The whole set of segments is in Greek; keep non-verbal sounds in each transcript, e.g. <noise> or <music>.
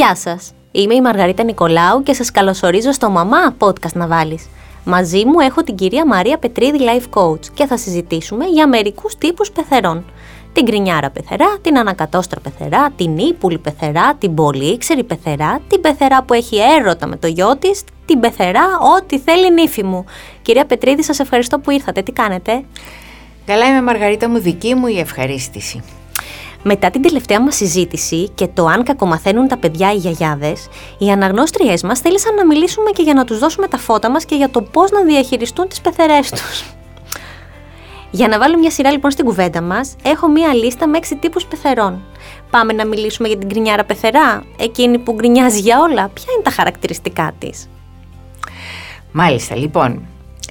Γεια σας, είμαι η Μαργαρίτα Νικολάου και σας καλωσορίζω στο «Μαμά» podcast να βάλεις. Μαζί μου έχω την κυρία Μαρία Πετρίδη Life Coach και θα συζητήσουμε για μερικούς τύπους πεθερών. Την κρινιάρα πεθερά, την ανακατόστρα πεθερά, την ύπουλη πεθερά, την πολύξερη πεθερά, την πεθερά που έχει έρωτα με το γιο της, την πεθερά, ό,τι θέλει η νύφη μου. Κυρία Πετρίδη, σας ευχαριστώ που ήρθατε. Τι κάνετε; Καλά είμαι Μαργαρίτα μου, δική μου η ευχαρίστηση. Μετά την τελευταία μας συζήτηση και το αν κακομαθαίνουν τα παιδιά οι γιαγιάδες, οι αναγνώστριές μας θέλησαν να μιλήσουμε και για να τους δώσουμε τα φώτα μας και για το πώς να διαχειριστούν τις πεθερές τους. Για να βάλω μια σειρά λοιπόν στην κουβέντα μας, έχω μια λίστα με έξι τύπους πεθερών. Πάμε να μιλήσουμε για την κρινιάρα πεθερά, εκείνη που γκρινιάζει για όλα. Ποια είναι τα χαρακτηριστικά της; Μάλιστα, λοιπόν,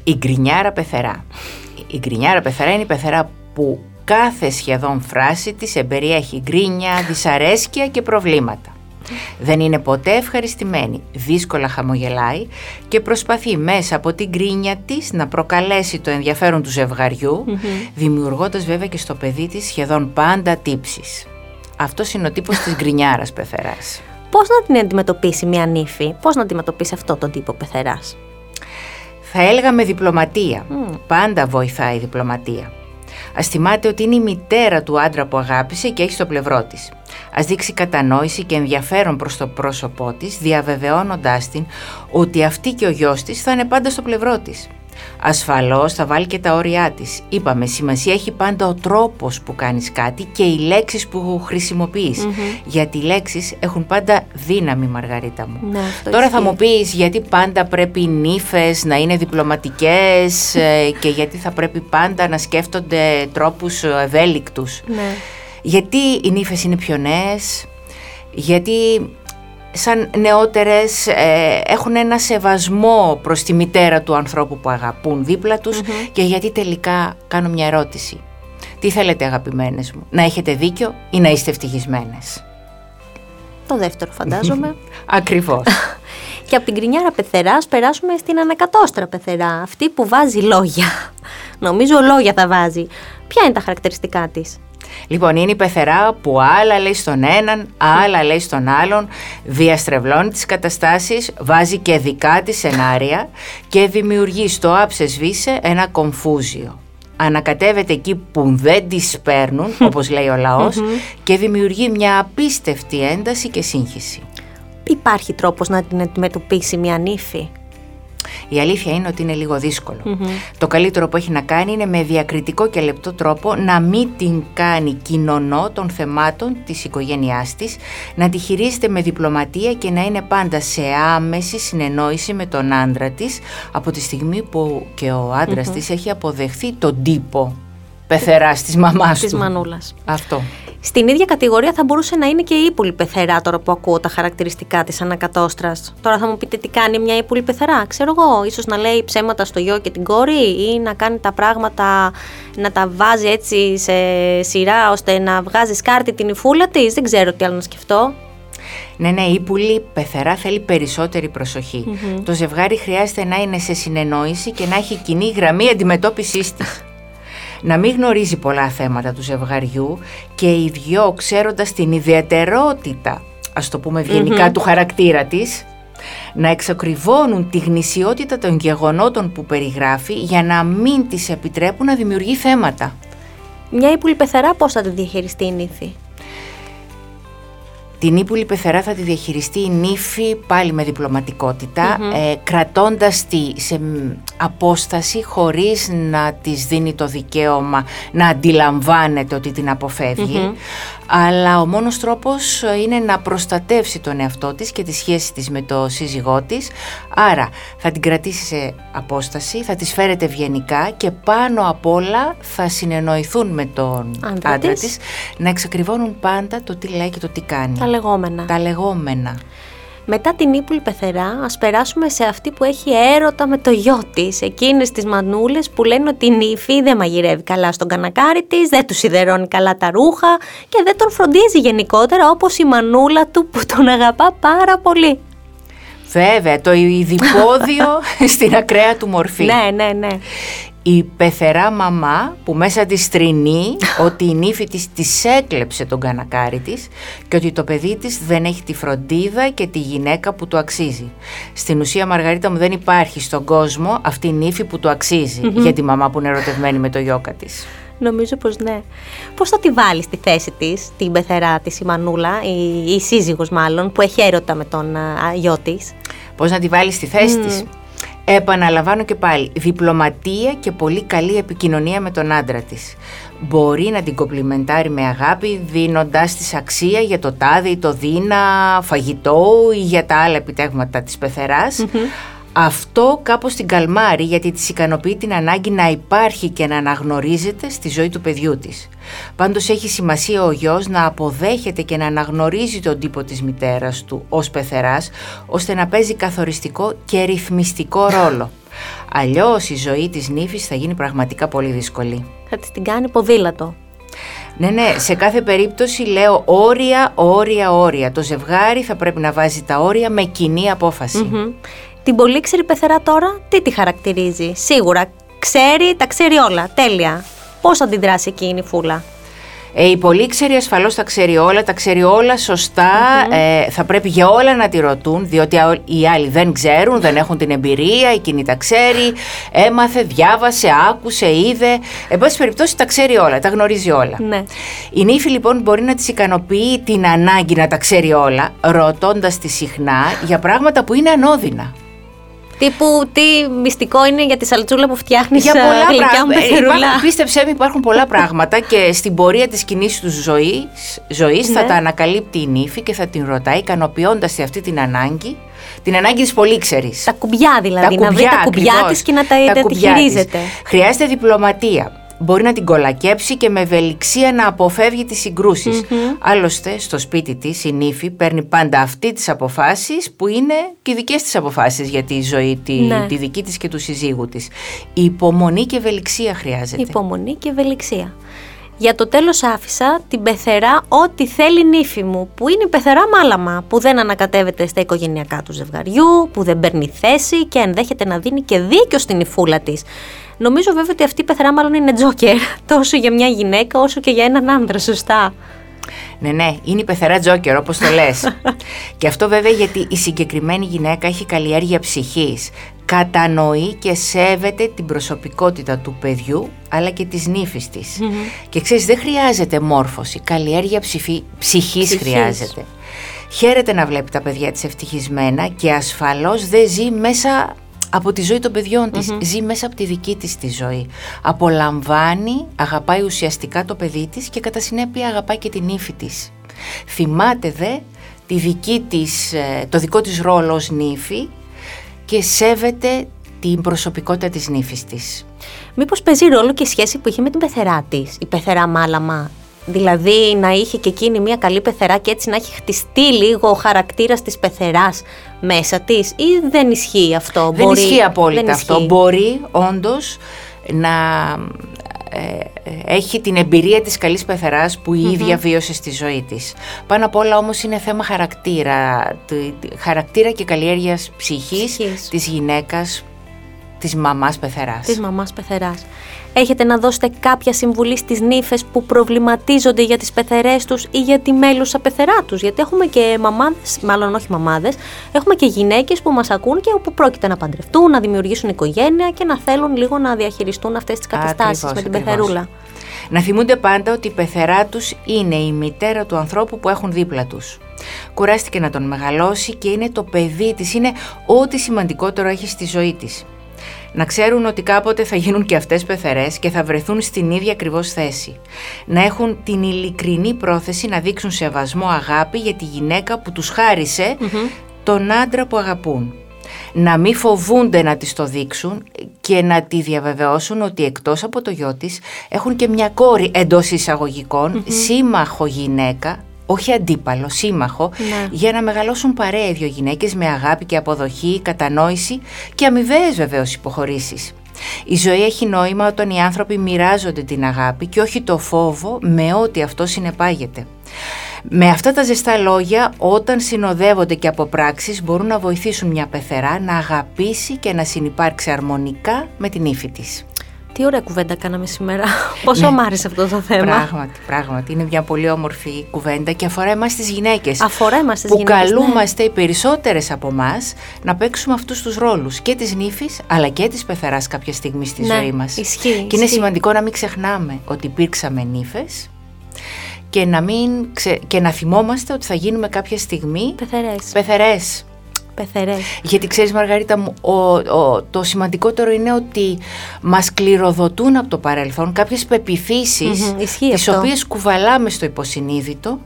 η γκρινιάρα πεθερά. Η γκρινιάρα πεθερά είναι η πεθερά που κάθε σχεδόν φράση της εμπεριέχει γκρίνια, δυσαρέσκεια και προβλήματα. Δεν είναι ποτέ ευχαριστημένη, δύσκολα χαμογελάει και προσπαθεί μέσα από την γκρίνια της να προκαλέσει το ενδιαφέρον του ζευγαριού, δημιουργώντας βέβαια και στο παιδί της σχεδόν πάντα τύψεις. Αυτός είναι ο τύπος της γκρινιάρας πεθεράς. Πώς να την αντιμετωπίσει μια νύφη, πώς να αντιμετωπίσει αυτό τον τύπο πεθεράς; Θα έλεγα με διπλωματία. Πάντα βοηθάει η διπλωματία. Α θυμάται ότι είναι η μητέρα του άντρα που αγάπησε και έχει στο πλευρό της. Α δείξει κατανόηση και ενδιαφέρον προς το πρόσωπό της, διαβεβαιώνοντάς την ότι αυτή και ο γιος της θα είναι πάντα στο πλευρό της. Ασφαλώς θα βάλει και τα όρια της. Είπαμε, σημασία έχει πάντα ο τρόπος που κάνεις κάτι και οι λέξεις που χρησιμοποιείς. Γιατί οι λέξεις έχουν πάντα δύναμη, Μαργαρίτα μου. Ναι, Τώρα θα μου πεις γιατί πάντα πρέπει οι νύφες να είναι διπλωματικές ε, και γιατί θα πρέπει πάντα να σκέφτονται τρόπους ευέλικτους. Ναι. Γιατί οι νύφες είναι πιο νέες, γιατί σαν νεότερες ε, έχουν ένα σεβασμό προς τη μητέρα του ανθρώπου που αγαπούν δίπλα τους και γιατί τελικά κάνω μια ερώτηση. Τι θέλετε αγαπημένες μου, να έχετε δίκιο ή να είστε ευτυχισμένες; Το δεύτερο φαντάζομαι. <laughs> Ακριβώς. <laughs> και από την κρινιάρα πεθεράς περάσουμε στην ανακατόστρα πεθερά, αυτή που βάζει λόγια. <laughs> Νομίζω λόγια θα βάζει. Ποια είναι τα χαρακτηριστικά της; Λοιπόν, είναι η πεθερά που άλλα λέει στον έναν, άλλα λέει στον άλλον, διαστρεβλώνει τις καταστάσεις, βάζει και δικά της σενάρια και δημιουργεί στο άψες βίσε ένα κομφούζιο. Ανακατεύεται εκεί που δεν τις παίρνουν, όπως λέει ο λαός, και δημιουργεί μια απίστευτη ένταση και σύγχυση. Υπάρχει τρόπος να την αντιμετωπίσει μια νύφη; Η αλήθεια είναι ότι είναι λίγο Το καλύτερο που έχει να κάνει είναι με διακριτικό και λεπτό τρόπο να μην την κάνει κοινωνό των θεμάτων της οικογένειάς της, να τη χειρίζεται με διπλωματία και να είναι πάντα σε άμεση συνεννόηση με τον άντρα της από τη στιγμή που και ο άντρας της έχει αποδεχθεί τον τύπο πεθεράς της μαμάς Της του. μανούλας. Αυτό. Στην ίδια κατηγορία θα μπορούσε να είναι και η ύπουλη πεθερά τώρα που ακούω τα χαρακτηριστικά της ανακατόστρας. Τώρα θα μου πείτε τι κάνει μια ύπουλη πεθερά. Ξέρω εγώ, ίσως να λέει ψέματα στο γιο και την κόρη ή να κάνει τα πράγματα, να τα βάζει έτσι σε σειρά ώστε να βγάζει σκάρτη την υφούλα της. Δεν ξέρω τι άλλο να σκεφτώ. Ναι, ναι, η πουλή πεθερά θέλει περισσότερη προσοχή. Το ζευγάρι χρειάζεται να είναι σε συνεννόηση και να έχει κοινή γραμμή αντιμετώπισης της. Να μην γνωρίζει πολλά θέματα του ζευγαριού και οι δυο ξέροντας την ιδιαιτερότητα, ας το πούμε ευγενικά, του χαρακτήρα της, να εξακριβώνουν τη γνησιότητα των γεγονότων που περιγράφει για να μην της επιτρέπουν να δημιουργεί θέματα. Μια ύπουλη πεθερά πώς θα τη διαχειριστεί η νύφη. Την ύπουλη πεθερά θα τη διαχειριστεί η νύφη πάλι με διπλωματικοτητα ε, κρατώντας τη σε μ, απόσταση χωρίς να της δίνει το δικαίωμα να αντιλαμβάνεται ότι την αποφευγει Αλλά ο μόνος τρόπος ε, είναι να προστατεύσει τον εαυτό της και τη σχέση της με το σύζυγό της. Άρα θα την κρατήσει σε απόσταση, θα της φέρεται ευγενικά και πάνω απ' όλα θα συνεννοηθούν με τον Άντρα άντρα, της. της να εξακριβώνουν πάντα το τι λέει και το τι κάνει. Τα λεγόμενα. Τα λεγόμενα. Μετά την ύπουλη πεθερά, ας περάσουμε σε αυτή που έχει έρωτα με το γιο της. Εκείνες τις μανούλες που λένε ότι η νύφη δεν μαγειρεύει καλά στον κανακάρι της, δεν τους σιδερώνει καλά τα ρούχα και δεν τον φροντίζει γενικότερα όπως η μανούλα του που τον αγαπά πάρα πολύ. Βέβαια, το ειδipόδιο <laughs> στην ακραία του μορφή. Ναι, ναι, ναι. Η πεθερά μαμά που μέσα της στρινεί ότι η νύφη της της έκλεψε τον κανακάρι της και ότι το παιδί της δεν έχει τη φροντίδα και τη γυναίκα που του αξίζει. Στην ουσία Μαργαρίτα μου δεν υπάρχει στον κόσμο αυτή η νύφη που του αξιζει για τη μαμά που είναι ερωτευμένη με το γιόκα της. Νομίζω πως ναι. Πώς θα τη βάλεις στη θέση της, την πεθερά της η Μανούλα, η, η σύζυγος μάλλον, που έχει έρωτα με τον α, γιο της; Πώς να τη βάλεις στη θέση της; Επαναλαμβάνω και πάλι, διπλωματία και πολύ καλή επικοινωνία με τον άντρα της. Μπορεί να την κομπλιμεντάρει με αγάπη δίνοντάς της αξία για το τάδι ή το δίνα, φαγητό ή για τα άλλα επιτεύγματα της πεθεράς. Αυτό κάπως την καλμάρει γιατί της ικανοποιεί την ανάγκη να υπάρχει και να αναγνωρίζεται στη ζωή του παιδιού της. Πάντως έχει σημασία ο γιος να αποδέχεται και να αναγνωρίζει τον τύπο της μητέρας του ως πεθεράς ώστε να παίζει καθοριστικό και ρυθμιστικό ρόλο. Αλλιώς η ζωή της νύφης θα γίνει πραγματικά πολύ δύσκολη. Θα της την κάνει ποδήλατο. Ναι, ναι, σε κάθε περίπτωση λέω όρια, όρια, όρια. Το ζευγάρι θα πρέπει να βάζει τα όρια με κοινή απόφαση. Την πολύ ξέρη πεθερά τώρα, τι τη χαρακτηρίζει; Σίγουρα ξέρει, τα ξέρει όλα. Τέλεια. Πώς θα αντιδράσει εκείνη η φούλα; Ε, η πολύξερη ασφαλώς τα ξέρει όλα, τα ξέρει όλα ε, θα πρέπει για όλα να τη ρωτούν, διότι οι άλλοι δεν ξέρουν, δεν έχουν την εμπειρία, εκείνη τα ξέρει, έμαθε, διάβασε, άκουσε, είδε. Εν πάση περιπτώσει τα ξέρει όλα, τα γνωρίζει όλα. Ναι. Η νύφη λοιπόν μπορεί να της ικανοποιεί την ανάγκη να τα ξέρει όλα, ρωτώντας τη συχνά για πράγματα που είναι ανώδυνα. Τύπου τι μυστικό είναι για τη σαλτσούλα που φτιάχνεις για πολλά πράγματα. Πίστεψέ με, υπάρχουν πολλά πράγματα και στην πορεία της κοινή του ζωής ζωής θα ναι. τα ανακαλύπτει η νύφη και θα την ρωτάει, ικανοποιώντας αυτή την ανάγκη. Την ανάγκη της πολύξερη. Τα κουμπιά δηλαδή. Τα να βρει τα κουμπιά της και να τα, τα, χειρίζεται. Χρειάζεται διπλωματία μπορεί να την κολακέψει και με ευελιξία να αποφεύγει τις συγκρουσεις Άλλωστε, στο σπίτι της η νύφη παίρνει πάντα αυτή τις αποφάσεις που είναι και οι δικές της αποφάσεις για τη ζωή, τη, ναι. τη δική της και του συζύγου της. Η υπομονή και ευελιξία χρειάζεται. Υπομονή και ευελιξία. Για το τέλος άφησα την πεθερά ό,τι θέλει νύφη μου, που είναι η πεθερά μάλαμα, που δεν ανακατεύεται στα οικογενειακά του ζευγαριού, που δεν παίρνει θέση και ενδέχεται να δίνει και δίκιο στην υφούλα της. Νομίζω βέβαια ότι αυτή η πεθερά μάλλον είναι τζόκερ, <laughs> τόσο για μια γυναίκα όσο και για έναν άντρα, σωστά. Ναι, ναι, είναι η πεθερά τζόκερ όπως το λες. <laughs> και αυτό βέβαια γιατί η συγκεκριμένη γυναίκα έχει καλλιέργεια ψυχής. Κατανοεί και σέβεται την προσωπικότητα του παιδιού αλλά και της νύφης της. Και ξέρεις δεν χρειάζεται μόρφωση, καλλιέργεια ψυχής, ψυχής χρειάζεται. Χαίρεται να βλέπει τα παιδιά της ευτυχισμένα και ασφαλώς δεν ζει μέσα από τη ζωή των παιδιών της. Ζει μέσα από τη δική της τη ζωή. Απολαμβάνει, αγαπάει ουσιαστικά το παιδί της και κατά συνέπεια αγαπάει και την ύφη της. Θυμάται δε τη δική της, ε, το δικό της ρόλο ως νύφη και σέβεται την προσωπικότητα της νύφης της. Μήπως παίζει ρόλο και η σχέση που είχε με την πεθερά της, η πεθερά Μάλαμα, Δηλαδή να είχε και εκείνη μια καλή πεθερά και έτσι να έχει χτιστεί λίγο ο χαρακτήρας της πεθεράς μέσα της, ή δεν ισχύει αυτό. Δεν μπορεί, ισχύει απόλυτα αυτό. Μπορεί όντως να ε, έχει την εμπειρία της καλής πεθεράς που η ίδια βίωσε στη ζωή της. Πάνω απ' όλα όμως είναι θέμα χαρακτήρα, χαρακτήρα και καλλιέργειας ψυχής, ψυχής. της γυναίκας, της μαμάς πεθεράς. Της μαμάς πεθεράς έχετε να δώσετε κάποια συμβουλή στις νύφες που προβληματίζονται για τις πεθερές τους ή για τη μέλουσα πεθερά τους; Γιατί έχουμε και μαμάδες, μάλλον όχι μαμάδες, έχουμε και γυναίκες που μας ακούν και όπου πρόκειται να παντρευτούν, να δημιουργήσουν οικογένεια και να θέλουν λίγο να διαχειριστούν αυτές τις καταστάσεις με την πεθερούλα. Να θυμούνται πάντα ότι η πεθερά τους είναι η μητέρα του ανθρώπου που έχουν δίπλα τους. Κουράστηκε να τον μεγαλώσει και είναι το παιδί της, είναι ό,τι σημαντικότερο έχει στη ζωή της να ξέρουν ότι κάποτε θα γίνουν και αυτές πεθερές και θα βρεθούν στην ίδια ακριβώς θέση. Να έχουν την ειλικρινή πρόθεση να δείξουν σεβασμό αγάπη για τη γυναίκα που τους χαρισε τον άντρα που αγαπούν. Να μην φοβούνται να της το δείξουν και να τη διαβεβαιώσουν ότι εκτός από το γιο της έχουν και μια κόρη εντός σύμμαχο γυναίκα όχι αντίπαλο, σύμμαχο, ναι. για να μεγαλώσουν παρέα οι δύο γυναίκες με αγάπη και αποδοχή, κατανόηση και αμοιβαίες βεβαίως υποχωρήσεις. Η ζωή έχει νόημα όταν οι άνθρωποι μοιράζονται την αγάπη και όχι το φόβο με ό,τι αυτό συνεπάγεται. Με αυτά τα ζεστά λόγια, όταν συνοδεύονται και από πράξεις, μπορούν να βοηθήσουν μια πεθερά να αγαπήσει και να συνεπάρξει αρμονικά με την ύφη της Τι ωραία κουβέντα κάναμε σήμερα. <laughs> Πόσο ναι. μ' άρεσε αυτό το θέμα. Πράγματι, πράγματι. Είναι μια πολύ όμορφη κουβέντα και αφορά εμάς τις γυναίκες. Αφορά εμάς τις γυναίκες. Που ναι. καλούμαστε οι περισσότερες από εμάς να παίξουμε αυτούς τους ρόλους και της νύφης αλλά και της πεθεράς κάποια στιγμή στη ναι, ζωή μας. Ισχύει. Και είναι σημαντικό να μην ξεχνάμε ότι υπήρξαμε νύφες και να, μην και να θυμόμαστε ότι θα γίνουμε κάποια στιγμή πεθερές. πεθερές. Πεθερές. Γιατί ξέρεις Μαργαρίτα μου, το σημαντικότερο είναι ότι μας κληροδοτούν από το παρελθόν κάποιες πεπιθήσεις mm-hmm, τις οποίες κουβαλάμε στο υποσυνείδητο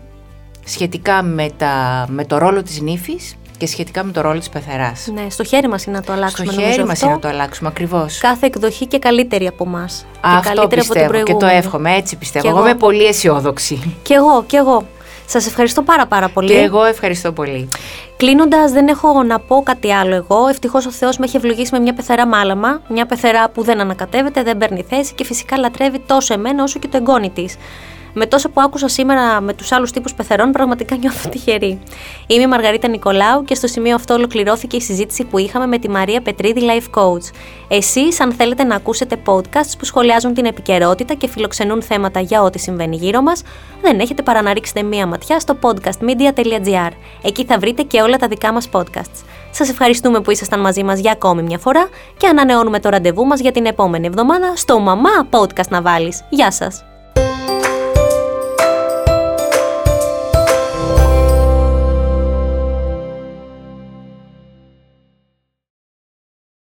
σχετικά με, τα, με το ρόλο της νύφης και σχετικά με το ρόλο της πεθεράς. Ναι, στο χέρι μας είναι να το αλλάξουμε. Στο χέρι μας είναι να το αλλάξουμε, ακριβώς. Κάθε εκδοχή και καλύτερη από εμάς. Αυτό καλύτερη πιστεύω από την και το εύχομαι, έτσι πιστεύω. εγώ, εγώ είμαι πολύ αισιόδοξη. Κι εγώ, κι εγώ. Σας ευχαριστώ πάρα πάρα πολύ. Και εγώ ευχαριστώ πολύ. Κλείνοντας, δεν έχω να πω κάτι άλλο εγώ. Ευτυχώς ο Θεός με έχει ευλογήσει με μια πεθερά μάλαμα. Μια πεθερά που δεν ανακατεύεται, δεν παίρνει θέση και φυσικά λατρεύει τόσο εμένα όσο και το εγγόνι της με τόσο που άκουσα σήμερα με τους άλλους τύπους πεθερών, πραγματικά νιώθω τυχερή. Είμαι η Μαργαρίτα Νικολάου και στο σημείο αυτό ολοκληρώθηκε η συζήτηση που είχαμε με τη Μαρία Πετρίδη Life Coach. Εσείς, αν θέλετε να ακούσετε podcasts που σχολιάζουν την επικαιρότητα και φιλοξενούν θέματα για ό,τι συμβαίνει γύρω μας, δεν έχετε παρά να ρίξετε μία ματιά στο podcastmedia.gr. Εκεί θα βρείτε και όλα τα δικά μας podcasts. Σας ευχαριστούμε που ήσασταν μαζί μας για ακόμη μια φορά και ανανεώνουμε το ραντεβού μας για την επόμενη εβδομάδα στο Μαμά Podcast να βάλεις. Γεια σας!